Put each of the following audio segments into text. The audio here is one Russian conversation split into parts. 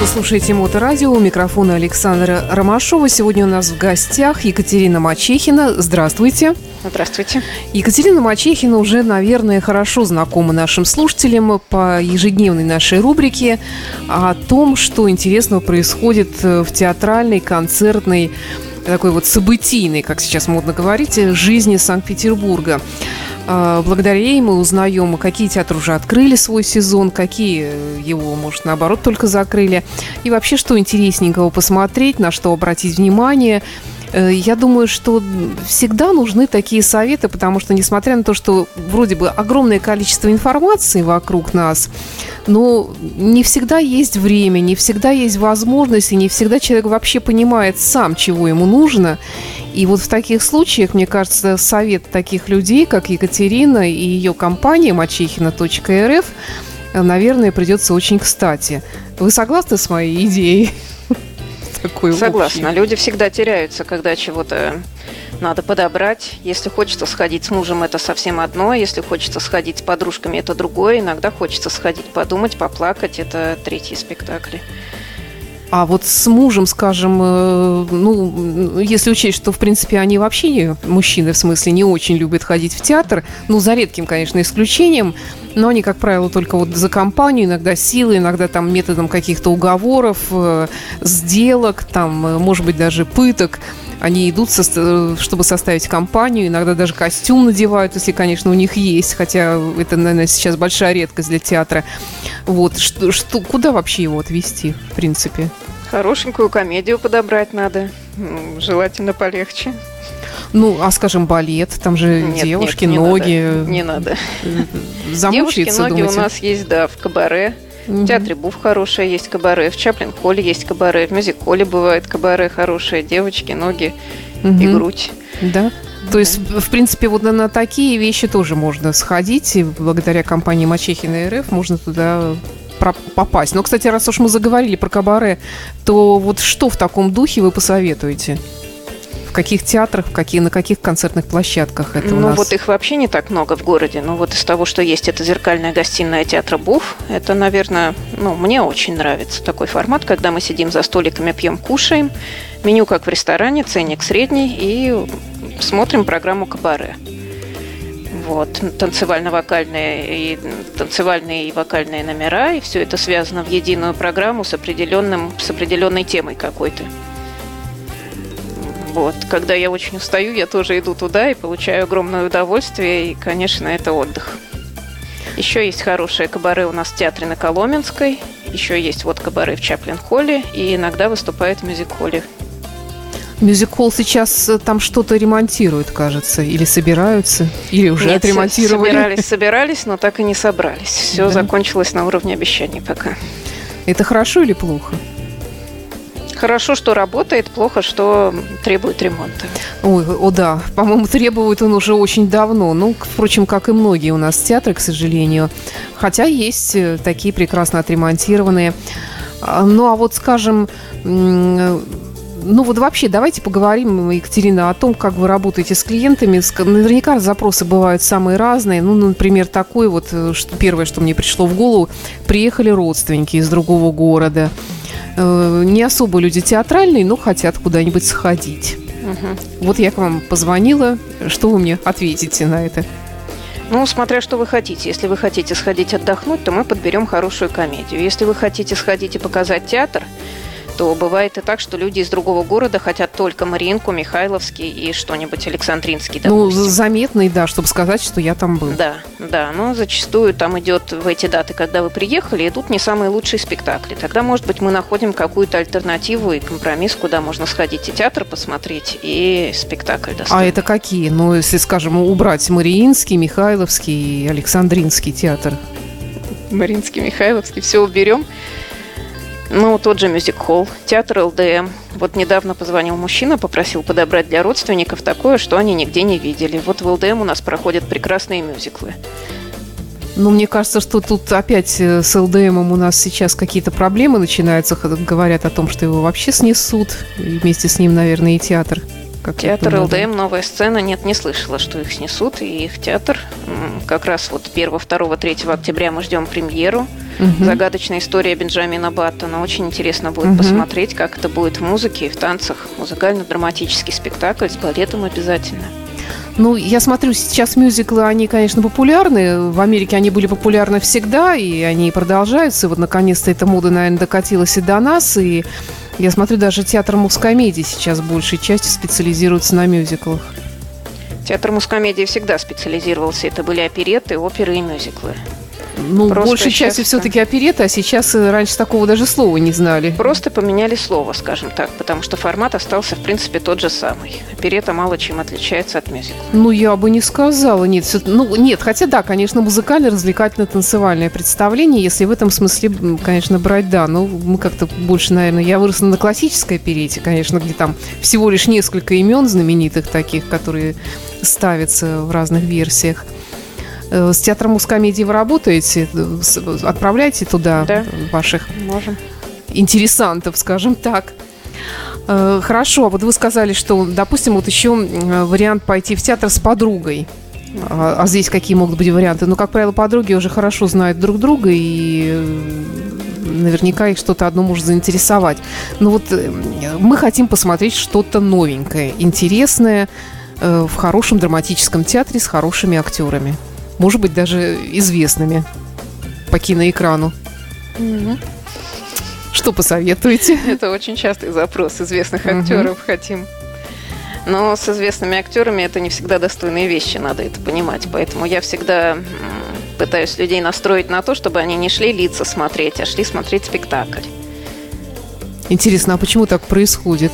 Вы слушаете Моторадио. У микрофона Александра Ромашова. Сегодня у нас в гостях Екатерина Мачехина. Здравствуйте. Здравствуйте. Екатерина Мачехина уже, наверное, хорошо знакома нашим слушателям по ежедневной нашей рубрике о том, что интересного происходит в театральной, концертной, такой вот событийной, как сейчас модно говорить, жизни Санкт-Петербурга. А, благодаря ей мы узнаем, какие театры уже открыли свой сезон, какие его, может, наоборот, только закрыли. И вообще, что интересненького посмотреть, на что обратить внимание – Э, я думаю, что всегда нужны такие советы, потому что, несмотря на то, что вроде бы огромное количество информации вокруг нас, но не всегда есть время, не всегда есть возможность, и не всегда человек вообще понимает сам, чего ему нужно. И вот в таких случаях, мне кажется, совет таких людей, как Екатерина и ее компания мачехина.рф, наверное, придется очень кстати. Вы согласны с моей идеей? Такой Согласна. Общий. Люди всегда теряются, когда чего-то надо подобрать. Если хочется сходить с мужем, это совсем одно. Если хочется сходить с подружками, это другое. Иногда хочется сходить подумать, поплакать. Это третий спектакль. А вот с мужем, скажем, э, ну, если учесть, что, в принципе, они вообще, мужчины, в смысле, не очень любят ходить в театр, ну, за редким, конечно, исключением, но они, как правило, только вот за компанию, иногда силой, иногда там методом каких-то уговоров, э, сделок, там, э, может быть, даже пыток. Они идут, чтобы составить компанию, иногда даже костюм надевают, если, конечно, у них есть, хотя это, наверное, сейчас большая редкость для театра. Вот, что, что, куда вообще его отвести, в принципе? Хорошенькую комедию подобрать надо, желательно полегче. Ну, а скажем, балет, там же нет, девушки, нет, не ноги. Надо, не надо. Замучается, Девушки, ноги думаете? у нас есть, да, в кабаре. В театре Буф хорошее есть кабаре, в Чаплин Холле есть кабаре, в Мюзик Холле бывает кабаре хорошее, девочки, ноги угу. и грудь. Да. То есть, в принципе, вот на, на такие вещи тоже можно сходить, и благодаря компании Мачехина РФ можно туда попасть. Но, кстати, раз уж мы заговорили про кабаре, то вот что в таком духе вы посоветуете? В каких театрах, в какие, на каких концертных площадках это ну, у нас? вот их вообще не так много в городе. Но вот из того, что есть, это зеркальная гостиная театра Буф. Это, наверное, ну, мне очень нравится такой формат, когда мы сидим за столиками, пьем, кушаем. Меню как в ресторане, ценник средний, и смотрим программу «Кабаре». Вот, танцевально-вокальные и танцевальные и вокальные номера, и все это связано в единую программу с определенным, с определенной темой какой-то. Вот. Когда я очень устаю, я тоже иду туда и получаю огромное удовольствие, и, конечно, это отдых. Еще есть хорошие кабары у нас в театре на Коломенской, еще есть вот кабары в Чаплин-холле, и иногда выступает в мюзик-холле. Мюзик-холл сейчас э, там что-то ремонтируют, кажется, или собираются, или уже Нет, отремонтировали. собирались, собирались, но так и не собрались. Все да. закончилось на уровне обещаний пока. Это хорошо или плохо? Хорошо, что работает, плохо, что требует ремонта. Ой, о да, по-моему, требует он уже очень давно. Ну, впрочем, как и многие у нас театры, к сожалению. Хотя есть э, такие прекрасно отремонтированные. А, ну, а вот, скажем, ну вот вообще давайте поговорим, Екатерина, о том, как вы работаете с клиентами. Наверняка запросы бывают самые разные. Ну, например, такой вот, э, что первое, что мне пришло в голову, приехали родственники из другого города – Э, не особо люди театральные, но хотят куда-нибудь сходить. Угу. Вот я к вам позвонила. Что вы мне ответите на это? Ну, смотря что вы хотите. Если вы хотите сходить отдохнуть, то мы подберем хорошую комедию. Если вы хотите сходить и показать театр, то бывает и так, что люди из другого города хотят только Мариинку, Михайловский и что-нибудь Александринский, ну, допустим. Ну, заметный, да, чтобы сказать, что я там был. Да, да, но зачастую там идет в эти даты, когда вы приехали, идут не самые лучшие спектакли. Тогда, может быть, мы находим какую-то альтернативу и компромисс, куда можно сходить и театр посмотреть, и спектакль достойный. А это какие? Ну, если, скажем, убрать Мариинский, Михайловский и Александринский театр. Мариинский, Михайловский, все уберем. Ну, тот же мюзик-холл, театр ЛДМ. Вот недавно позвонил мужчина, попросил подобрать для родственников такое, что они нигде не видели. Вот в ЛДМ у нас проходят прекрасные мюзиклы. Ну, мне кажется, что тут опять э, с ЛДМом у нас сейчас какие-то проблемы начинаются. Говорят о том, что его вообще снесут. И вместе с ним, наверное, и театр. Как театр ЛДМ, новая сцена. Нет, не слышала, что их снесут. И их театр как раз вот 1, 2, 3 октября мы ждем премьеру. Угу. Загадочная история Бенджамина Баттона. Очень интересно будет угу. посмотреть, как это будет в музыке и в танцах. Музыкально-драматический спектакль с балетом обязательно. Ну, я смотрю, сейчас мюзиклы, они, конечно, популярны. В Америке они были популярны всегда, и они продолжаются. И вот, наконец-то, эта мода, наверное, докатилась и до нас. И я смотрю, даже театр мускомедии сейчас большей части специализируется на мюзиклах. Театр мускомедии всегда специализировался. Это были опереты, оперы и мюзиклы. Ну, Просто большей частью все-таки оперета, а сейчас э, раньше такого даже слова не знали. Просто поменяли слово, скажем так, потому что формат остался, в принципе, тот же самый. Оперета мало чем отличается от мюзикла. Ну, я бы не сказала, нет. Все, ну, нет, хотя да, конечно, музыкальное, развлекательное, танцевальное представление, если в этом смысле, конечно, брать, да. Но мы как-то больше, наверное, я выросла на классической оперете, конечно, где там всего лишь несколько имен знаменитых таких, которые ставятся в разных версиях. Э, с театром мускомедии вы работаете? Отправляйте туда да. ваших Можем. интересантов, скажем так. Э, хорошо, а вот вы сказали, что, допустим, вот еще вариант пойти в театр с подругой. А, а здесь какие могут быть варианты? Ну, как правило, подруги уже хорошо знают друг друга, и наверняка их что-то одно может заинтересовать. Но вот мы хотим посмотреть что-то новенькое, интересное э, в хорошем драматическом театре с хорошими актерами может быть, даже известными по киноэкрану. Mm-hmm. Что посоветуете? Это очень частый запрос известных актеров mm-hmm. хотим. Но с известными актерами это не всегда достойные вещи, надо это понимать. Поэтому я всегда пытаюсь людей настроить на то, чтобы они не шли лица смотреть, а шли смотреть спектакль. Интересно, а почему так происходит?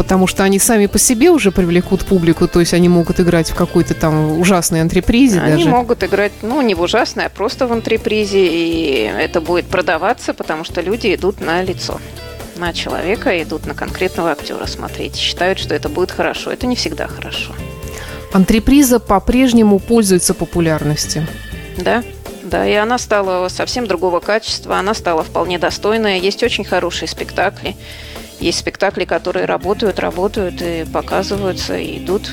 Потому что они сами по себе уже привлекут публику, то есть они могут играть в какой-то там ужасной антрепризе они даже. Они могут играть, ну, не в ужасной, а просто в антрепризе, и это будет продаваться, потому что люди идут на лицо на человека, идут на конкретного актера смотреть, считают, что это будет хорошо. Это не всегда хорошо. Антреприза по-прежнему пользуется популярностью. Да, да, и она стала совсем другого качества, она стала вполне достойная. Есть очень хорошие спектакли. Есть спектакли, которые работают, работают и показываются, и идут.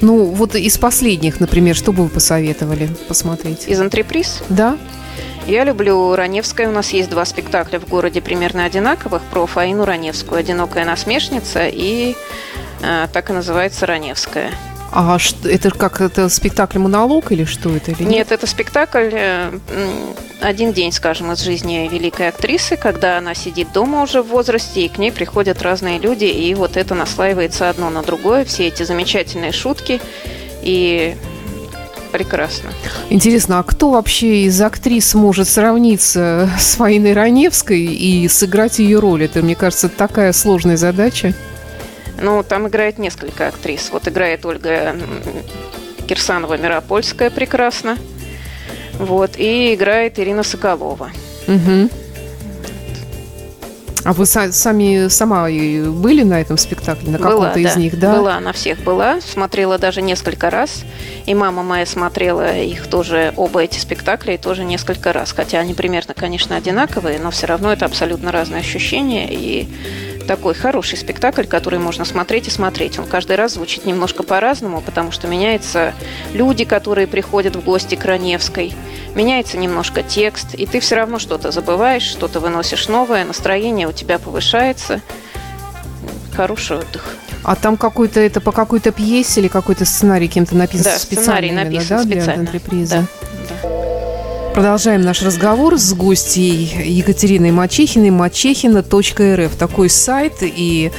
Ну, вот из последних, например, что бы вы посоветовали посмотреть? Из антреприз? Да. Я люблю Раневская. У нас есть два спектакля в городе примерно одинаковых про Фаину Раневскую. «Одинокая насмешница» и э, так и называется «Раневская». А это как это спектакль монолог или что это? Или нет? нет, это спектакль э, один день, скажем, из жизни великой актрисы, когда она сидит дома уже в возрасте, и к ней приходят разные люди, и вот это наслаивается одно на другое, все эти замечательные шутки, и прекрасно. Интересно, а кто вообще из актрис может сравниться с Фаиной Раневской и сыграть ее роль? Это, мне кажется, такая сложная задача. Ну, там играет несколько актрис. Вот играет Ольга Кирсанова Миропольская прекрасно. Вот. И играет Ирина Соколова. Угу. А вы сами сама были на этом спектакле, на каком-то из да. них, да? Была, на всех была. Смотрела даже несколько раз. И мама моя смотрела их тоже, оба эти спектакля, и тоже несколько раз. Хотя они примерно, конечно, одинаковые, но все равно это абсолютно разные ощущения. И такой хороший спектакль, который можно смотреть и смотреть. Он каждый раз звучит немножко по-разному, потому что меняются люди, которые приходят в гости к Раневской, меняется немножко текст, и ты все равно что-то забываешь, что-то выносишь новое, настроение у тебя повышается. Хороший отдых. А там какой-то это по какой-то пьесе или какой-то сценарий кем-то написан да, специально? Сценарий написан да, специально. Для Да, да. Продолжаем наш разговор с гостьей Екатериной Мачехиной, мачехина.рф. Такой сайт, и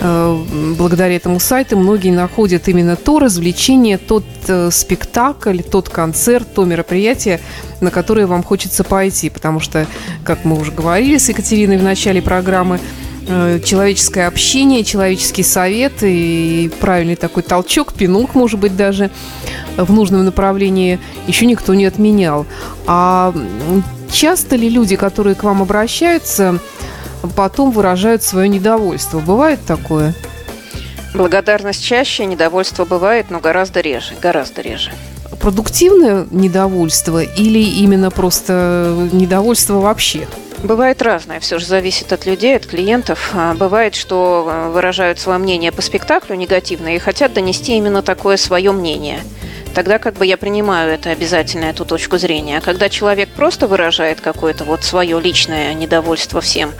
э, благодаря этому сайту многие находят именно то развлечение, тот э, спектакль, тот концерт, то мероприятие, на которое вам хочется пойти. Потому что, как мы уже говорили с Екатериной в начале программы, человеческое общение, человеческий совет и правильный такой толчок, пинок, может быть, даже в нужном направлении еще никто не отменял. А часто ли люди, которые к вам обращаются, потом выражают свое недовольство? Бывает такое? Благодарность чаще, недовольство бывает, но гораздо реже, гораздо реже продуктивное недовольство или именно просто недовольство вообще? Бывает разное, все же зависит от людей, от клиентов. А, бывает, что а, выражают свое мнение по спектаклю негативное и хотят донести именно такое свое мнение. тогда как бы я принимаю это обязательно, эту точку зрения. А когда человек просто выражает какое-то вот свое личное недовольство всем,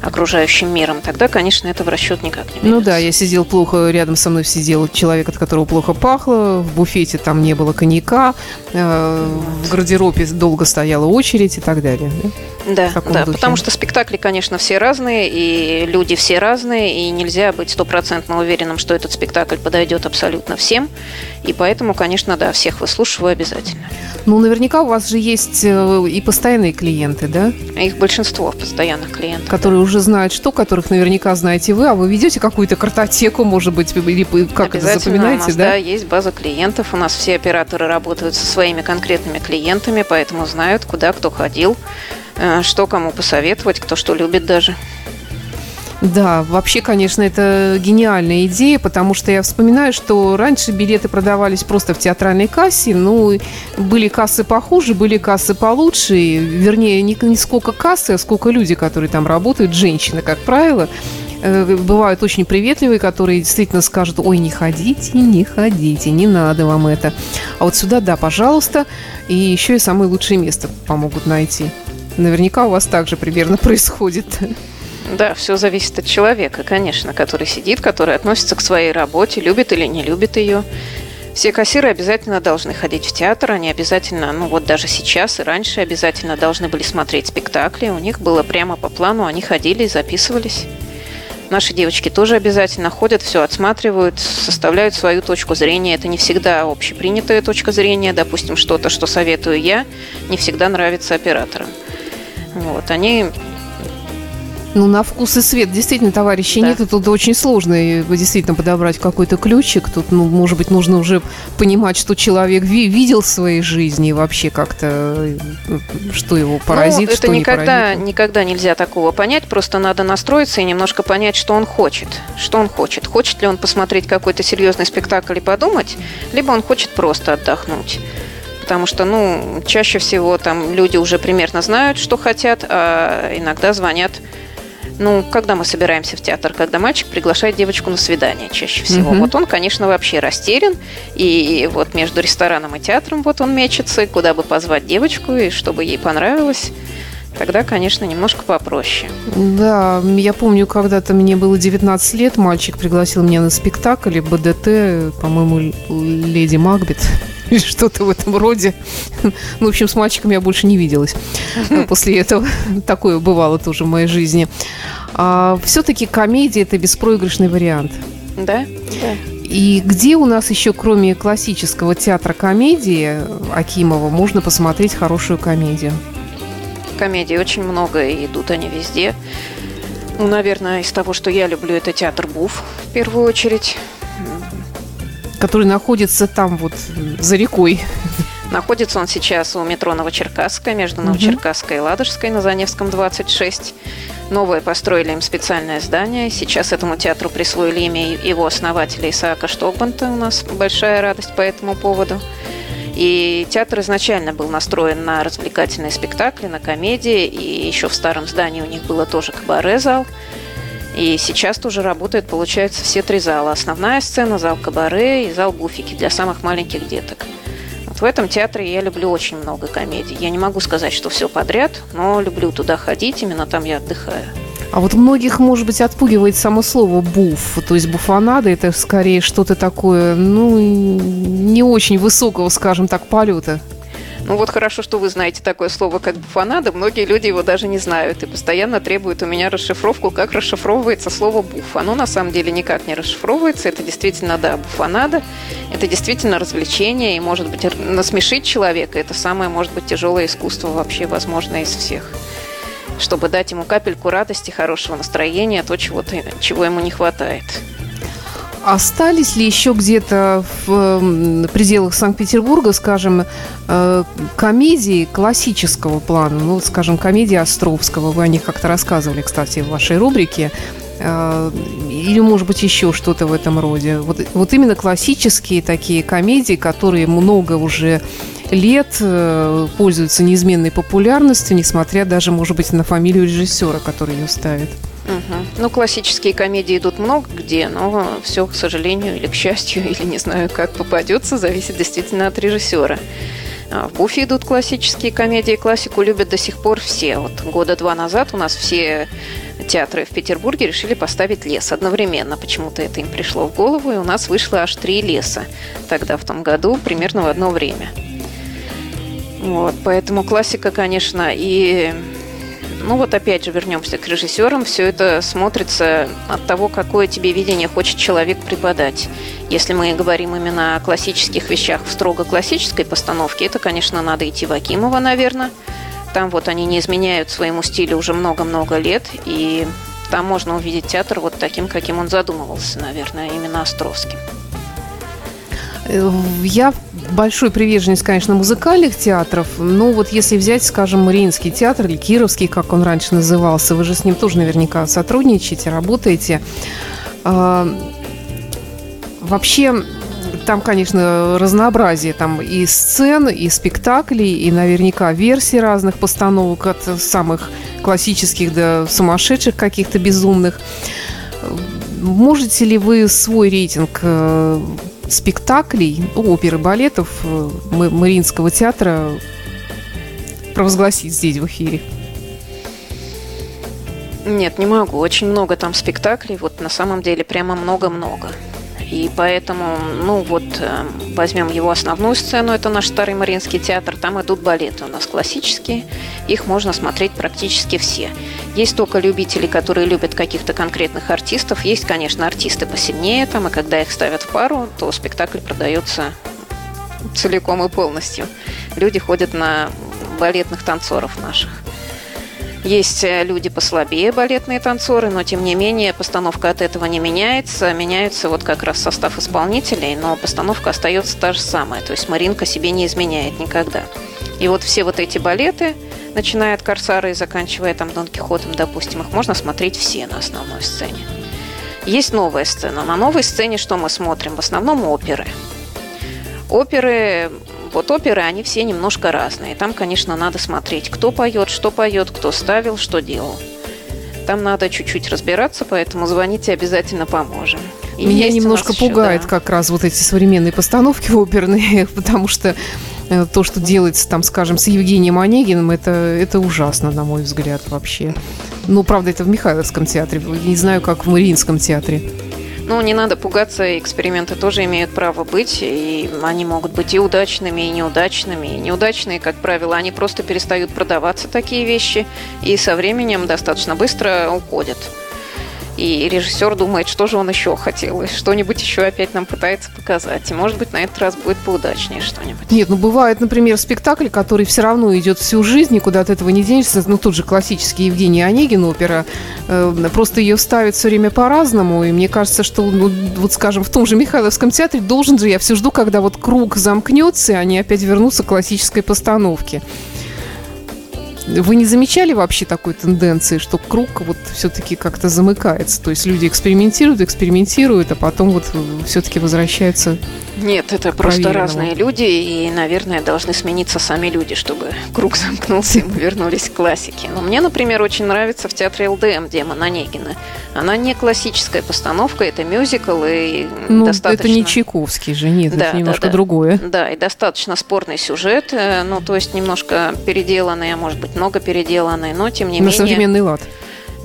окружающим миром, тогда, конечно, это в расчет никак не берется. Ну да, я сидел плохо, рядом со мной сидел человек, от которого плохо пахло, в буфете там не было коньяка, э, в гардеробе долго стояла очередь и так далее. Да, да, да потому что спектакли, конечно, все разные, и люди все разные, и нельзя быть стопроцентно уверенным, что этот спектакль подойдет абсолютно всем, и поэтому, конечно, да, всех выслушиваю обязательно. Ну, наверняка у вас же есть э, и постоянные клиенты, да? Их большинство постоянных клиентов. Которые уже знают что, которых наверняка знаете вы, а вы ведете какую-то картотеку, может быть, или как это запоминаете, у нас, да? Да, есть база клиентов. У нас все операторы работают со своими конкретными клиентами, поэтому знают, куда кто ходил, что кому посоветовать, кто что любит даже. Да, вообще, конечно, это гениальная идея, потому что я вспоминаю, что раньше билеты продавались просто в театральной кассе, ну, были кассы похуже, были кассы получше, вернее, не, не сколько кассы, а сколько люди, которые там работают, женщины, как правило, э, бывают очень приветливые, которые действительно скажут, ой, не ходите, не ходите, не надо вам это. А вот сюда, да, пожалуйста, и еще и самое лучшее место помогут найти. Наверняка у вас также примерно происходит. Да, все зависит от человека, конечно, который сидит, который относится к своей работе, любит или не любит ее. Все кассиры обязательно должны ходить в театр, они обязательно, ну вот даже сейчас и раньше обязательно должны были смотреть спектакли. У них было прямо по плану, они ходили и записывались. Наши девочки тоже обязательно ходят, все отсматривают, составляют свою точку зрения. Это не всегда общепринятая точка зрения. Допустим, что-то, что советую я, не всегда нравится операторам. Вот, они ну, на вкус и свет. Действительно, товарищи, да. нет, тут очень сложно действительно подобрать какой-то ключик. Тут, ну, может быть, нужно уже понимать, что человек ви- видел в своей жизни и вообще как-то, что его поразит, ну, что это никогда, не никогда нельзя такого понять. Просто надо настроиться и немножко понять, что он хочет. Что он хочет. Хочет ли он посмотреть какой-то серьезный спектакль и подумать, либо он хочет просто отдохнуть потому что, ну, чаще всего там люди уже примерно знают, что хотят, а иногда звонят ну, когда мы собираемся в театр, когда мальчик приглашает девочку на свидание чаще всего. Угу. Вот он, конечно, вообще растерян. И вот между рестораном и театром вот он мечется, куда бы позвать девочку, и чтобы ей понравилось. Тогда, конечно, немножко попроще. Да, я помню, когда-то мне было 19 лет, мальчик пригласил меня на спектакль БДТ, по-моему, «Леди Макбет» или что-то в этом роде. Ну, в общем, с мальчиком я больше не виделась после этого. Такое бывало тоже в моей жизни. А, все-таки комедия – это беспроигрышный вариант. Да, да. И где у нас еще, кроме классического театра комедии Акимова, можно посмотреть хорошую комедию? Комедий очень много, и идут они везде. Ну, наверное, из того, что я люблю, это театр Буф в первую очередь. Который находится там вот за рекой. Находится он сейчас у метро Новочеркасская, между Новочеркасской и Ладожской на Заневском 26. Новое построили им специальное здание. Сейчас этому театру присвоили имя его основателя Исаака Штокбанта. У нас большая радость по этому поводу. И театр изначально был настроен на развлекательные спектакли, на комедии. И еще в старом здании у них было тоже кабаре-зал. И сейчас тоже работает, получается, все три зала. Основная сцена, зал кабаре и зал буфики для самых маленьких деток. Вот в этом театре я люблю очень много комедий. Я не могу сказать, что все подряд, но люблю туда ходить, именно там я отдыхаю. А вот многих, может быть, отпугивает само слово «буф». То есть буфанада – это скорее что-то такое, ну, не очень высокого, скажем так, полета. Ну вот хорошо, что вы знаете такое слово, как буфанада. Многие люди его даже не знают и постоянно требуют у меня расшифровку, как расшифровывается слово буф. Оно на самом деле никак не расшифровывается. Это действительно, да, буфанада. Это действительно развлечение и, может быть, насмешить человека. Это самое, может быть, тяжелое искусство вообще возможное из всех чтобы дать ему капельку радости, хорошего настроения, то, чего, чего ему не хватает. Остались ли еще где-то в пределах Санкт-Петербурга, скажем, э, комедии классического плана, ну, скажем, комедии Островского, вы о них как-то рассказывали, кстати, в вашей рубрике, э, или, может быть, еще что-то в этом роде. Вот, вот именно классические такие комедии, которые много уже лет э, пользуются неизменной популярностью, несмотря даже, может быть, на фамилию режиссера, который ее ставит. Угу. Ну, классические комедии идут много где, но все, к сожалению, или к счастью, или не знаю, как попадется, зависит действительно от режиссера. А в Буфе идут классические комедии. Классику любят до сих пор все. Вот года два назад у нас все театры в Петербурге решили поставить лес одновременно. Почему-то это им пришло в голову, и у нас вышло аж три леса тогда, в том году, примерно в одно время. Вот, поэтому классика, конечно, и ну вот опять же вернемся к режиссерам. Все это смотрится от того, какое тебе видение хочет человек преподать. Если мы говорим именно о классических вещах в строго классической постановке, это, конечно, надо идти в Акимова, наверное. Там вот они не изменяют своему стилю уже много-много лет, и там можно увидеть театр вот таким, каким он задумывался, наверное, именно Островским. Э, я большой приверженец, конечно, музыкальных театров, но вот если взять, скажем, Мариинский театр или Кировский, как он раньше назывался, вы же с ним тоже наверняка сотрудничаете, работаете. А, вообще, там, конечно, разнообразие там и сцен, и спектаклей, и наверняка версий разных постановок от самых классических до сумасшедших каких-то безумных. Можете ли вы свой рейтинг спектаклей, оперы, балетов э, Мариинского театра провозгласить здесь в эфире? Нет, не могу. Очень много там спектаклей. Вот на самом деле прямо много-много. И поэтому, ну вот, э, возьмем его основную сцену, это наш старый Мариинский театр, там идут балеты у нас классические, их можно смотреть практически все. Есть только любители, которые любят каких-то конкретных артистов, есть, конечно, артисты посильнее там, и когда их ставят в пару, то спектакль продается целиком и полностью. Люди ходят на балетных танцоров наших. Есть э, люди послабее, балетные танцоры, но тем не менее постановка от этого не меняется. Меняется вот как раз состав исполнителей, но постановка остается та же самая. То есть Маринка себе не изменяет никогда. И вот все вот эти балеты, начиная от Корсара и заканчивая там Дон Кихотом, допустим, их можно смотреть все на основной сцене. Есть новая сцена. На новой сцене что мы смотрим? В основном оперы. Оперы вот оперы, они все немножко разные. Там, конечно, надо смотреть, кто поет, что поет, кто ставил, что делал. Там надо чуть-чуть разбираться, поэтому звоните, обязательно поможем. И Меня немножко пугает еще, да. как раз вот эти современные постановки оперные, потому что э, то, что делается там, скажем, с Евгением Онегиным, это, это ужасно, на мой взгляд, вообще. Ну, правда, это в Михайловском театре. Не знаю, как в Мариинском театре. Ну, не надо пугаться, эксперименты тоже имеют право быть, и они могут быть и удачными, и неудачными. И неудачные, как правило, они просто перестают продаваться, такие вещи, и со временем достаточно быстро уходят. И режиссер думает, что же он еще хотел, и что-нибудь еще опять нам пытается показать. И, может быть, на этот раз будет поудачнее что-нибудь. Нет, ну бывает, например, спектакль, который все равно идет всю жизнь, никуда от этого не денешься. Ну, тут же классический Евгений Онегин опера. Э, просто ее ставят все время по-разному. И мне кажется, что, ну, вот скажем, в том же Михайловском театре должен же, я все жду, когда вот круг замкнется, и они опять вернутся к классической постановке. Вы не замечали вообще такой тенденции, что круг вот все-таки как-то замыкается? То есть люди экспериментируют, экспериментируют, а потом вот все-таки возвращаются Нет, это просто разные люди, и, наверное, должны смениться сами люди, чтобы круг замкнулся, и мы вернулись к классике. Но мне, например, очень нравится в театре ЛДМ Демон Онегина. Она не классическая постановка, это мюзикл, и ну, достаточно... это не Чайковский же, нет, да, это немножко да, да. другое. Да, и достаточно спорный сюжет, э, ну, то есть немножко переделанный, а может быть, много переделанный, но тем не На менее... На современный лад.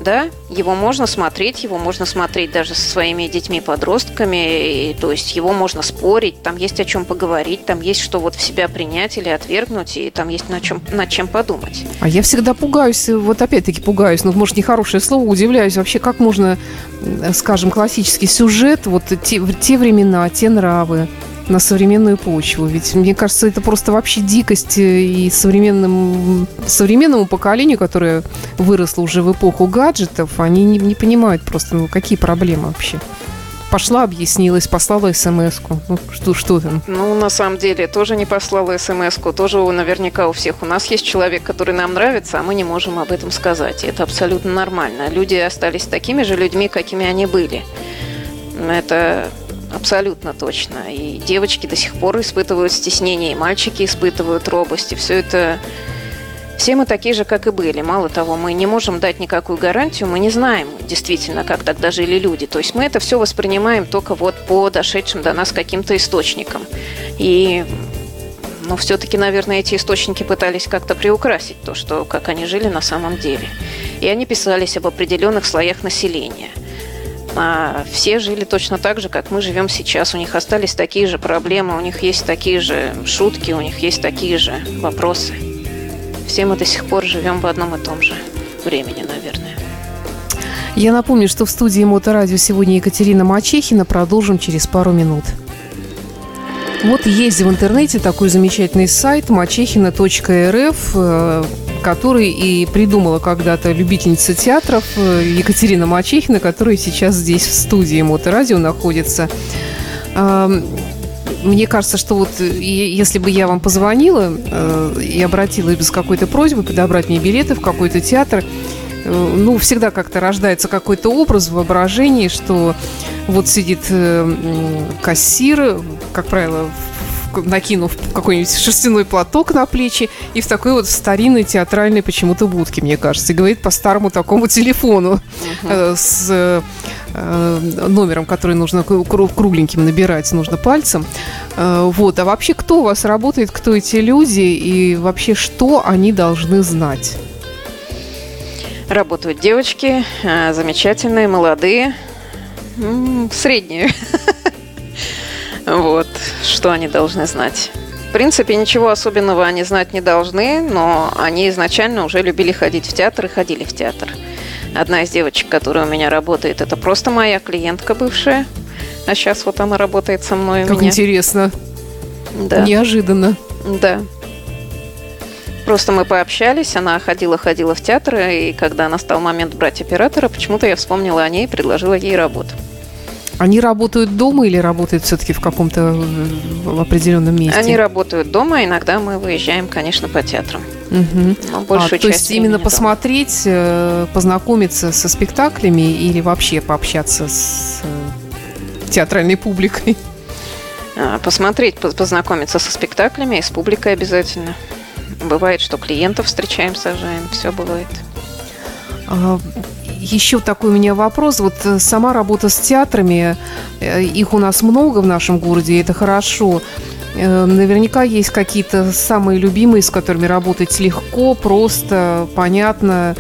Да, его можно смотреть, его можно смотреть даже со своими детьми-подростками, и, то есть его можно спорить, там есть о чем поговорить, там есть что вот в себя принять или отвергнуть, и там есть над чем, над чем подумать. А я всегда пугаюсь, вот опять-таки пугаюсь, ну, может, нехорошее слово, удивляюсь вообще, как можно, скажем, классический сюжет, вот те, те времена, те нравы, на современную почву. Ведь мне кажется, это просто вообще дикость э, и современному, современному поколению, которое выросло уже в эпоху гаджетов, они не, не понимают просто, ну, какие проблемы вообще пошла, объяснилась, послала смс-ку. Ну, что, что там? Ну, на самом деле, тоже не послала смс-ку. Тоже наверняка у всех. У нас есть человек, который нам нравится, а мы не можем об этом сказать. И это абсолютно нормально. Люди остались такими же людьми, какими они были. Это Абсолютно точно. И девочки до сих пор испытывают стеснение, и мальчики испытывают робость. И все это все мы такие же, как и были. Мало того, мы не можем дать никакую гарантию, мы не знаем действительно, как тогда жили люди. То есть мы это все воспринимаем только вот по дошедшим до нас каким-то источникам. И но все-таки, наверное, эти источники пытались как-то приукрасить то, что как они жили на самом деле. И они писались об определенных слоях населения. А все жили точно так же, как мы живем сейчас. У них остались такие же проблемы, у них есть такие же шутки, у них есть такие же вопросы. Все мы до сих пор живем в одном и том же времени, наверное. Я напомню, что в студии Моторадио сегодня Екатерина Мачехина. Продолжим через пару минут. Вот есть в интернете такой замечательный сайт мачехина.рф, который и придумала когда-то любительница театров э, Екатерина Мачехина, которая сейчас здесь в студии Моторадио находится. Мне кажется, что вот если бы я вам позвонила э, и обратилась бы с какой-то просьбой подобрать мне билеты в какой-то театр, ну, всегда как-то рождается какой-то образ в воображении, что вот сидит кассир, как правило, накинув какой-нибудь шерстяной платок на плечи и в такой вот старинной театральной почему-то будке, мне кажется, и говорит по старому такому телефону uh-huh. с э, номером, который нужно кругленьким набирать, нужно пальцем. Э, вот. А вообще, кто у вас работает, кто эти люди и вообще, что они должны знать? Работают девочки, замечательные, молодые, средние. Вот, что они должны знать. В принципе, ничего особенного они знать не должны, но они изначально уже любили ходить в театр и ходили в театр. Одна из девочек, которая у меня работает, это просто моя клиентка бывшая. А сейчас вот она работает со мной. Как меня. интересно. Да. Неожиданно. Да. Просто мы пообщались, она ходила-ходила в театр, и когда настал момент брать оператора, почему-то я вспомнила о ней и предложила ей работу. Они работают дома или работают все-таки в каком-то в определенном месте? Они работают дома, иногда мы выезжаем, конечно, по театрам. Угу. Но большую а, то есть именно посмотреть, дома. Э, познакомиться со спектаклями или вообще пообщаться с э, театральной публикой? А, посмотреть, познакомиться со спектаклями и с публикой обязательно. Бывает, что клиентов встречаем, сажаем, все бывает. А, еще такой у меня вопрос. Вот э, сама работа с театрами, э, их у нас много в нашем городе, и это хорошо. Э, наверняка есть какие-то самые любимые, с которыми работать легко, просто, понятно.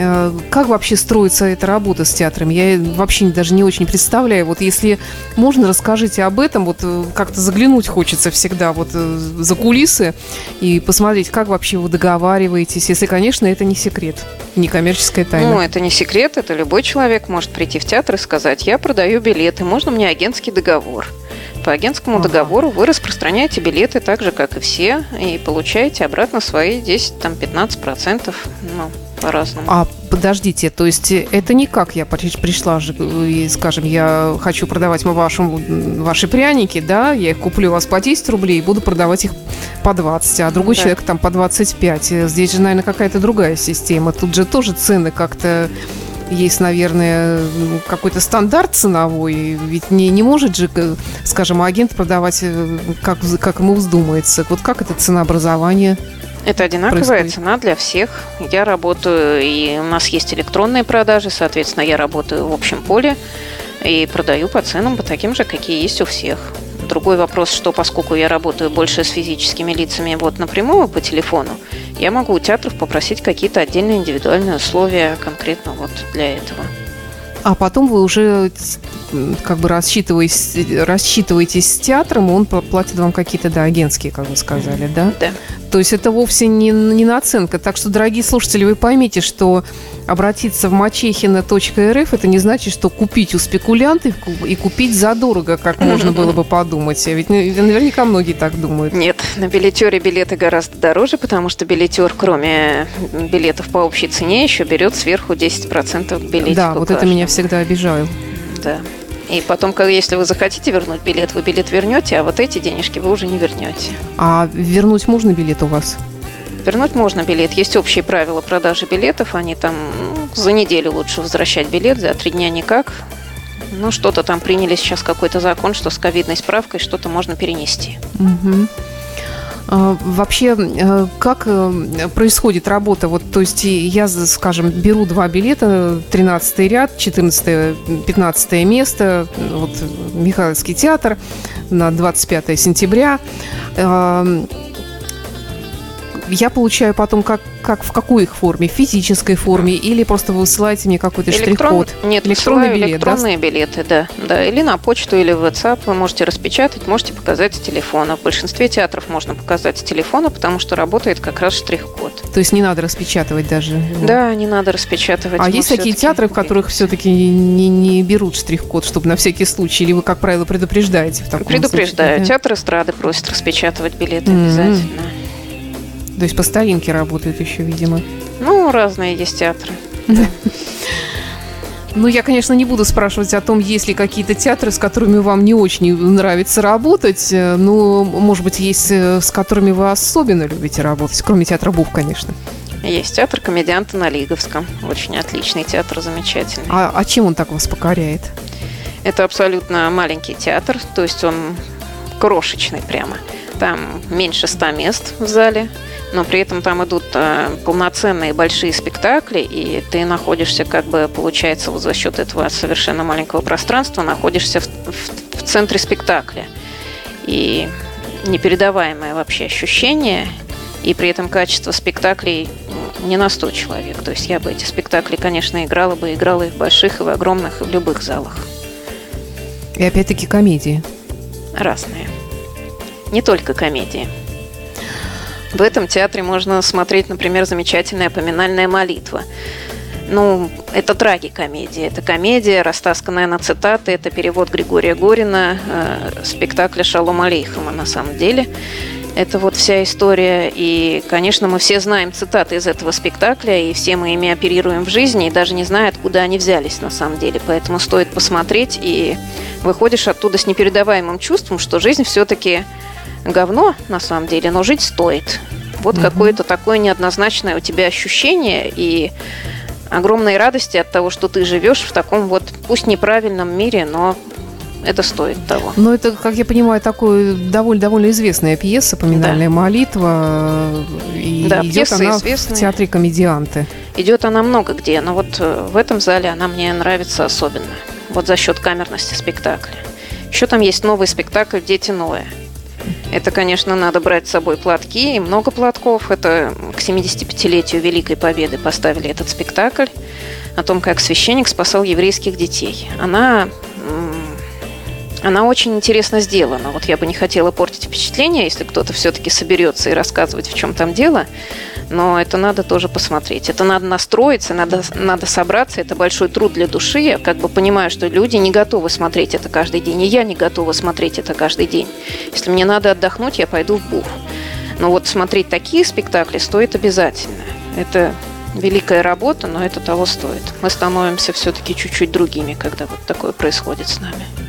Э, как вообще строится эта работа с театром? Я вообще даже не очень представляю. Вот если можно, расскажите об этом. Вот э, как-то заглянуть хочется всегда вот э, за кулисы и посмотреть, как вообще вы договариваетесь, если, конечно, это не секрет, не коммерческая тайна. Ну, это не секрет, это любой человек может прийти в театр и сказать, я продаю билеты, можно мне агентский договор? По агентскому ага. договору вы распространяете билеты так же, как и все, и получаете обратно свои 10-15%. Ну, по-разному. А подождите, то есть это не как я пришла же и, скажем, я хочу продавать вашу, ваши пряники, да, я их куплю у вас по 10 рублей и буду продавать их по 20, а другой да. человек там по 25. Здесь же, наверное, какая-то другая система. Тут же тоже цены как-то есть, наверное, какой-то стандарт ценовой, ведь не, не может же, скажем, агент продавать, э, как, как ему вздумается. Вот как это ценообразование? Это одинаковая происходит? цена для всех. Я работаю, и у нас есть электронные продажи, соответственно, я работаю в общем поле и продаю по ценам по таким же, какие есть у всех. Другой вопрос, что поскольку я работаю больше с физическими лицами вот напрямую по телефону, я могу у театров попросить какие-то отдельные индивидуальные условия конкретно вот для этого. А потом вы уже как бы рассчитываетесь, рассчитываетесь с театром, и он платит вам какие-то, да, агентские, как вы сказали, да? Да. То есть это вовсе не, не наценка. Так что, дорогие слушатели, вы поймите, что обратиться в мачехина.рф это не значит, что купить у спекулянтов и купить задорого, как можно было бы подумать. А ведь наверняка многие так думают. Нет, на билетере билеты гораздо дороже, потому что билетер, кроме билетов по общей цене, еще берет сверху 10% билетиков. Да, вот это меня всегда обижает. Да. И потом, если вы захотите вернуть билет, вы билет вернете, а вот эти денежки вы уже не вернете. А вернуть можно билет у вас? Вернуть можно билет. Есть общие правила продажи билетов. Они там ну, за неделю лучше возвращать билет, за три дня никак. Ну, что-то там приняли сейчас какой-то закон, что с ковидной справкой что-то можно перенести. Угу. А, вообще, э, как э, происходит работа? Вот, то есть я, скажем, беру два билета, 13 ряд, 14 15 место, вот Михайловский театр на 25 сентября я получаю потом как, как в какой их форме? В физической форме или просто вы высылаете мне какой-то Электрон... штрих-код? Нет, электронный билет, электронные да? билеты, да, да. Или на почту, или в WhatsApp вы можете распечатать, можете показать с телефона. В большинстве театров можно показать с телефона, потому что работает как раз штрих-код. То есть не надо распечатывать даже? Его. Да, не надо распечатывать. А есть такие театры, в которых все-таки не, не берут штрих-код, чтобы на всякий случай, или вы, как правило, предупреждаете в таком Предупреждаю. Случае? Театр эстрады просит распечатывать билеты mm-hmm. обязательно. То есть по старинке работают еще, видимо. Ну, разные есть театры. Ну, я, конечно, не буду спрашивать о том, есть ли какие-то театры, с которыми вам не очень нравится работать. Но, может быть, есть э, с которыми вы особенно любите работать, кроме театра Був, конечно. Есть театр комедианта на Лиговском. Очень отличный театр, замечательный. А, а чем он так вас покоряет? Это абсолютно маленький театр, то есть он крошечный прямо. Там меньше ста мест в зале но при этом там идут э, полноценные большие спектакли, и ты находишься, как бы, получается, вот за счет этого совершенно маленького пространства, находишься в, в, в центре спектакля. И непередаваемое вообще ощущение, и при этом качество спектаклей не на 100 человек. То есть я бы эти спектакли, конечно, играла бы, играла и в больших, и в огромных, и в любых залах. И опять-таки комедии. Разные. Не только комедии. В этом театре можно смотреть, например, замечательная поминальная молитва. Ну, это трагикомедия. Это комедия, растасканная на цитаты. Это перевод Григория Горина э, спектакля «Шалом Алейхама» на самом деле. Это вот вся история. И, конечно, мы все знаем цитаты из этого спектакля, и все мы ими оперируем в жизни, и даже не зная, откуда они взялись на самом деле. Поэтому стоит посмотреть, и выходишь оттуда с непередаваемым чувством, что жизнь все-таки говно, на самом деле, но жить стоит. Вот угу. какое-то такое неоднозначное у тебя ощущение и огромной радости от того, что ты живешь в таком вот, пусть неправильном мире, но это стоит того. Но это, как я понимаю, такой довольно довольно известная пьеса "Поминальная да. молитва". И да, идет она известная. в театре комедианты. Идет она много где, но вот э, в этом зале она мне нравится особенно. Вот за счет камерности спектакля. Еще там есть новый спектакль "Дети Ноя". Это, конечно, надо брать с собой платки и много платков. Это к 75-летию Великой Победы поставили этот спектакль о том, как священник спасал еврейских детей. Она она очень интересно сделана. Вот я бы не хотела портить впечатление, если кто-то все-таки соберется и рассказывать, в чем там дело но это надо тоже посмотреть. Это надо настроиться, надо, надо собраться, это большой труд для души. Я как бы понимаю, что люди не готовы смотреть это каждый день, и я не готова смотреть это каждый день. Если мне надо отдохнуть, я пойду в бух. Но вот смотреть такие спектакли стоит обязательно. Это великая работа, но это того стоит. Мы становимся все-таки чуть-чуть другими, когда вот такое происходит с нами.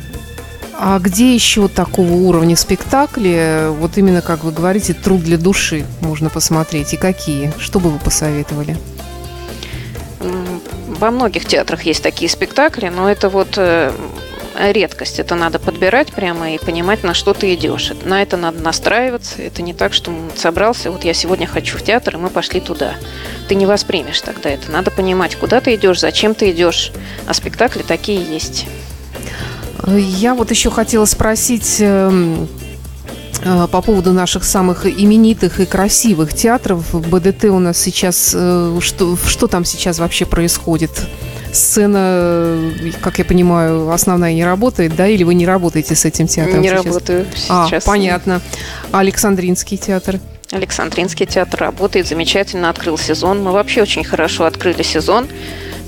А где еще такого уровня спектакли, вот именно, как вы говорите, труд для души можно посмотреть? И какие? Что бы вы посоветовали? Во многих театрах есть такие спектакли, но это вот э, редкость. Это надо подбирать прямо и понимать, на что ты идешь. На это надо настраиваться. Это не так, что собрался, вот я сегодня хочу в театр, и мы пошли туда. Ты не воспримешь тогда это. Надо понимать, куда ты идешь, зачем ты идешь. А спектакли такие есть. Я вот еще хотела спросить эм, э, по поводу наших самых именитых и красивых театров. В БДТ у нас сейчас... Э, что, что там сейчас вообще происходит? Сцена, как я понимаю, основная не работает, да? Или вы не работаете с этим театром Не сейчас? работаю а, сейчас. А, понятно. Александринский театр? Александринский театр работает замечательно, открыл сезон. Мы вообще очень хорошо открыли сезон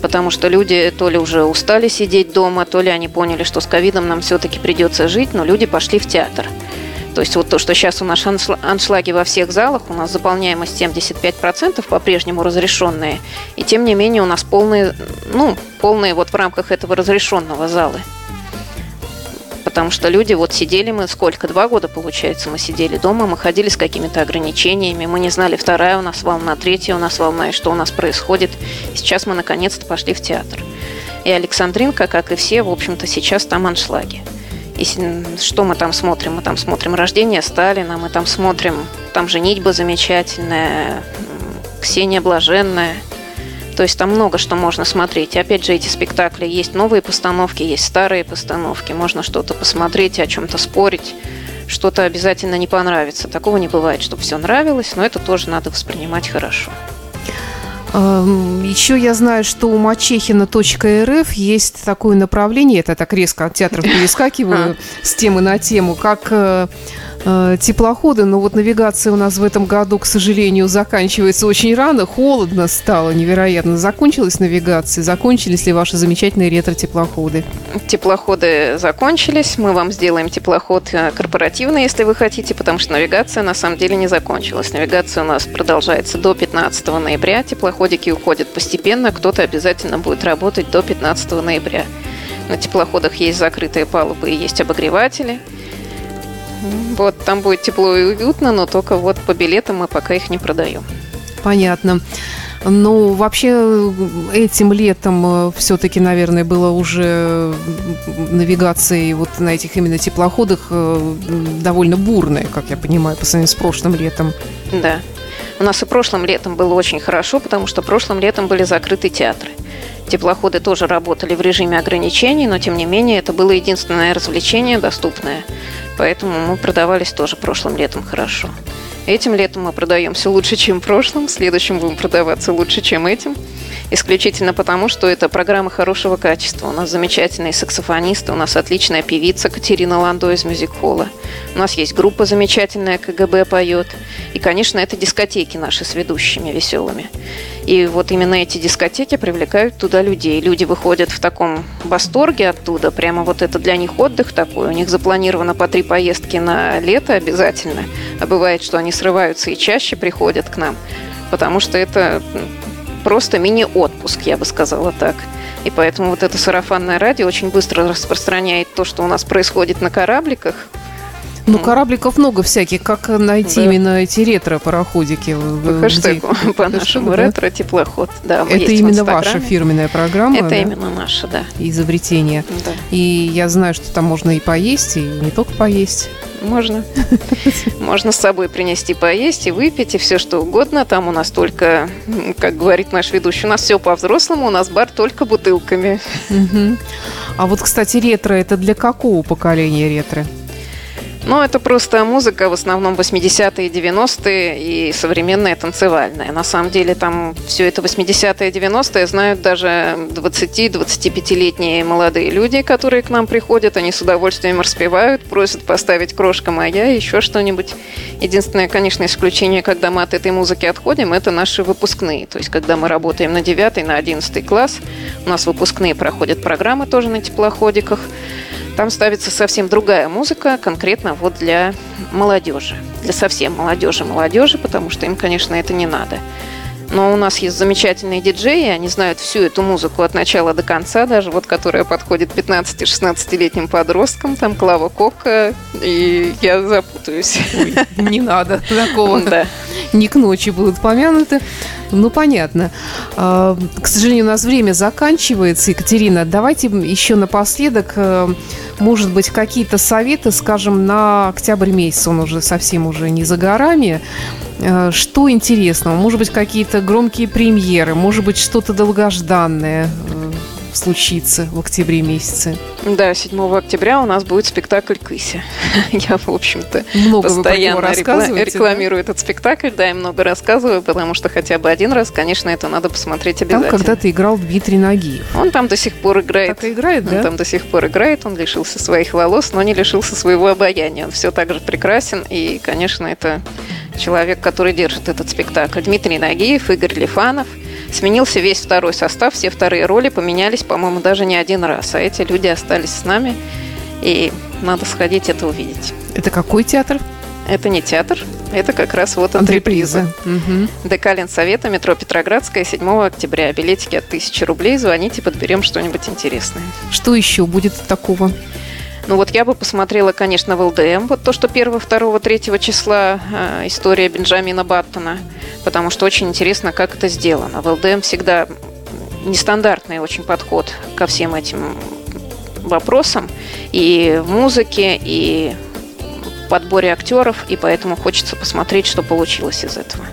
потому что люди то ли уже устали сидеть дома, то ли они поняли, что с ковидом нам все-таки придется жить, но люди пошли в театр. То есть вот то, что сейчас у нас аншлаги во всех залах, у нас заполняемость 75% по-прежнему разрешенные, и тем не менее у нас полные, ну, полные вот в рамках этого разрешенного залы потому что люди вот сидели мы сколько, два года, получается, мы сидели дома, мы ходили с какими-то ограничениями, мы не знали, вторая у нас волна, третья у нас волна, и что у нас происходит. Сейчас мы наконец-то пошли в театр. И Александринка, как и все, в общем-то, сейчас там аншлаги. И что мы там смотрим? Мы там смотрим «Рождение Сталина», мы там смотрим, там «Женитьба» замечательная, «Ксения Блаженная». То есть там много что можно смотреть. И опять же, эти спектакли есть новые постановки, есть старые постановки. Можно что-то посмотреть, о чем-то спорить. Что-то обязательно не понравится. Такого не бывает, чтобы все нравилось, но это тоже надо воспринимать хорошо. Еще я знаю, что у Мачехина.рф есть такое направление, это так резко от театров перескакиваю с темы на тему, как э, теплоходы, но вот навигация у нас в этом году, к сожалению, заканчивается очень рано, холодно стало невероятно. Закончилась навигация? Закончились ли ваши замечательные ретро-теплоходы? Теплоходы закончились, мы вам сделаем теплоход э, корпоративный, если вы хотите, потому что навигация на самом деле не закончилась. Навигация у нас продолжается до 15 ноября, теплоходики уходят постепенно, кто-то обязательно будет работать до 15 ноября. На теплоходах есть закрытые палубы и есть обогреватели – вот, там будет тепло и уютно, но только вот по билетам мы пока их не продаем. Понятно. Ну, вообще, этим летом э, все-таки, наверное, было уже навигацией вот на этих именно теплоходах э, довольно бурная, как я понимаю, по сравнению с прошлым летом. Да. У нас и прошлым летом было очень хорошо, потому что прошлым летом были закрыты театры. Теплоходы тоже работали в режиме ограничений, но тем не менее это было единственное развлечение доступное. Поэтому мы продавались тоже прошлым летом хорошо. Этим летом мы продаемся лучше, чем прошлым, в следующем будем продаваться лучше, чем этим. Исключительно потому, что это программа хорошего качества. У нас замечательные саксофонисты, у нас отличная певица Катерина Ландо из мюзик-холла. У нас есть группа замечательная, КГБ поет. И, конечно, это дискотеки наши с ведущими веселыми. И вот именно эти дискотеки привлекают туда людей. Люди выходят в таком восторге оттуда. Прямо вот это для них отдых такой. У них запланировано по три поездки на лето обязательно. А бывает, что они срываются и чаще приходят к нам. Потому что это просто мини-отпуск, я бы сказала так. И поэтому вот это сарафанное радио очень быстро распространяет то, что у нас происходит на корабликах. Ну, корабликов много всяких. Как найти да. именно эти ретро-пароходики? По хэштегу, по нашему да? ретро-теплоход. Да, Это именно ваша фирменная программа? Это да? именно наша, да. Изобретение. Да. И я знаю, что там можно и поесть, и не только поесть. Можно. Можно с собой принести поесть и выпить, и все что угодно. Там у нас только, как говорит наш ведущий, у нас все по-взрослому, у нас бар только бутылками. А вот, кстати, ретро, это для какого поколения ретро? Ну, это просто музыка, в основном 80-е, 90-е и современная танцевальная. На самом деле там все это 80-е, 90-е знают даже 20-25-летние молодые люди, которые к нам приходят. Они с удовольствием распевают, просят поставить «Крошка моя», еще что-нибудь. Единственное, конечно, исключение, когда мы от этой музыки отходим, это наши выпускные. То есть, когда мы работаем на 9 на 11 класс, у нас выпускные проходят программы тоже на теплоходиках. Там ставится совсем другая музыка, конкретно вот для молодежи. Для совсем молодежи молодежи, потому что им, конечно, это не надо. Но у нас есть замечательные диджеи, они знают всю эту музыку от начала до конца, даже вот которая подходит 15-16-летним подросткам, там Клава Кока, и я запутаюсь. Ой, не надо такого. Да. Не к ночи будут помянуты. Ну, понятно. А, к сожалению, у нас время заканчивается. Екатерина, давайте еще напоследок, э, может быть, какие-то советы, скажем, на октябрь месяц, он уже совсем уже не за горами. Э, что интересного? Может быть, какие-то громкие премьеры, может быть, что-то долгожданное э, случится в октябре месяце. Да, 7 октября у нас будет спектакль «Кыся». Я, в общем-то, много постоянно рекламирую да? этот спектакль, да, и много рассказываю, потому что хотя бы один раз, конечно, это надо посмотреть обязательно. Там когда-то играл Дмитрий Нагиев. Он там до сих пор играет. Так и играет, да? Он там до сих пор играет, он лишился своих волос, но не лишился своего обаяния. Он все так же прекрасен, и, конечно, это человек, который держит этот спектакль. Дмитрий Нагиев, Игорь Лифанов – Сменился весь второй состав, все вторые роли поменялись, по-моему, даже не один раз. А эти люди остались с нами, и надо сходить это увидеть. Это какой театр? Это не театр, это как раз вот антреприза. Угу. Декалин Совета, метро Петроградская, 7 октября. Билетики от 1000 рублей. Звоните, подберем что-нибудь интересное. Что еще будет такого? Ну вот я бы посмотрела, конечно, в ЛДМ, вот то, что 1, 2, 3 числа э, история Бенджамина Баттона, потому что очень интересно, как это сделано. В ЛДМ всегда нестандартный очень подход ко всем этим вопросам. и в музыке, и в подборе актеров, и поэтому хочется посмотреть, что получилось из этого.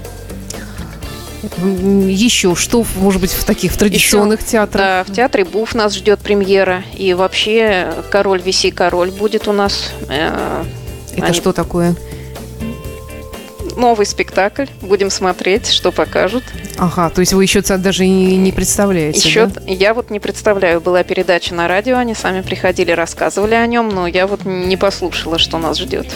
Еще что, может быть, в таких в традиционных Еще, театрах? Да, в театре Буф нас ждет премьера. И вообще «Король, виси, король» будет у нас. Э, Это Они... что такое? новый спектакль. Будем смотреть, что покажут. Ага, то есть вы еще даже и не представляете, Еще да? я вот не представляю. Была передача на радио, они сами приходили, рассказывали о нем, но я вот не послушала, что нас ждет.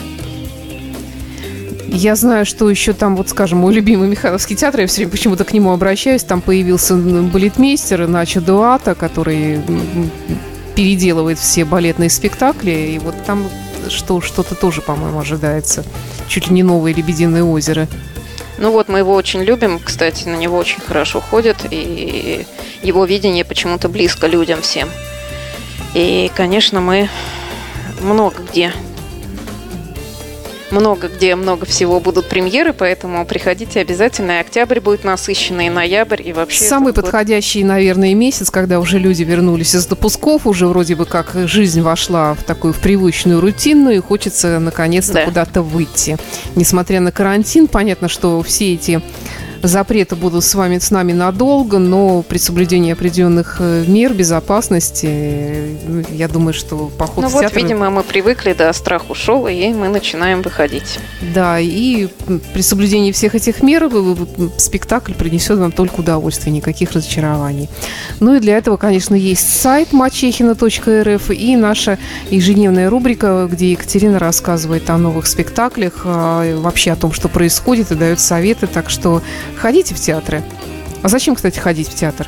Я знаю, что еще там, вот скажем, мой любимый Михайловский театр, я все время почему-то к нему обращаюсь, там появился балетмейстер Начо Дуата, который переделывает все балетные спектакли, и вот там что, что-то тоже, по-моему, ожидается. Чуть ли не новое «Лебединое озеро». Ну вот, мы его очень любим, кстати, на него очень хорошо ходят, и его видение почему-то близко людям всем. И, конечно, мы много где много где, много всего будут премьеры, поэтому приходите обязательно. И октябрь будет насыщенный, и ноябрь, и вообще... Самый подходящий, год... наверное, месяц, когда уже люди вернулись из допусков, уже вроде бы как жизнь вошла в такую в привычную рутинную, и хочется наконец-то да. куда-то выйти. Несмотря на карантин, понятно, что все эти запреты будут с вами с нами надолго, но при соблюдении определенных э, мер безопасности, э, я думаю, что поход ну в вот, театр... видимо, мы привыкли, да, страх ушел, и мы начинаем выходить. Да, и при соблюдении всех этих мер спектакль принесет вам только удовольствие, никаких разочарований. Ну и для этого, конечно, есть сайт мачехина.рф и наша ежедневная рубрика, где Екатерина рассказывает о новых спектаклях, а, вообще о том, что происходит и дает советы, так что Ходите в театры. А зачем, кстати, ходить в театр?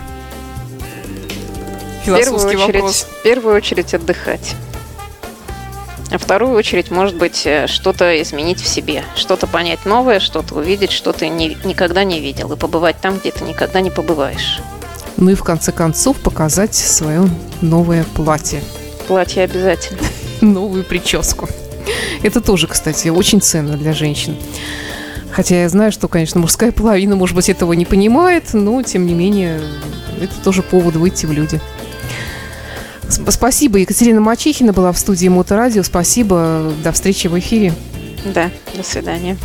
В первую, очередь, вопрос. в первую очередь отдыхать. А вторую очередь, может быть, э, что-то изменить в себе, что-то понять новое, что-то увидеть, что ты ни, никогда не видел, и побывать там, где ты никогда не побываешь. Ну и в конце концов показать свое новое платье. Платье обязательно. Новую прическу. Это тоже, кстати, очень ценно для женщин. Хотя я знаю, что, конечно, мужская половина, может быть, этого не понимает, но, тем не менее, это тоже повод выйти в люди. Спасибо. Екатерина Мачихина была в студии Моторадио. Спасибо. До встречи в эфире. Да, до свидания.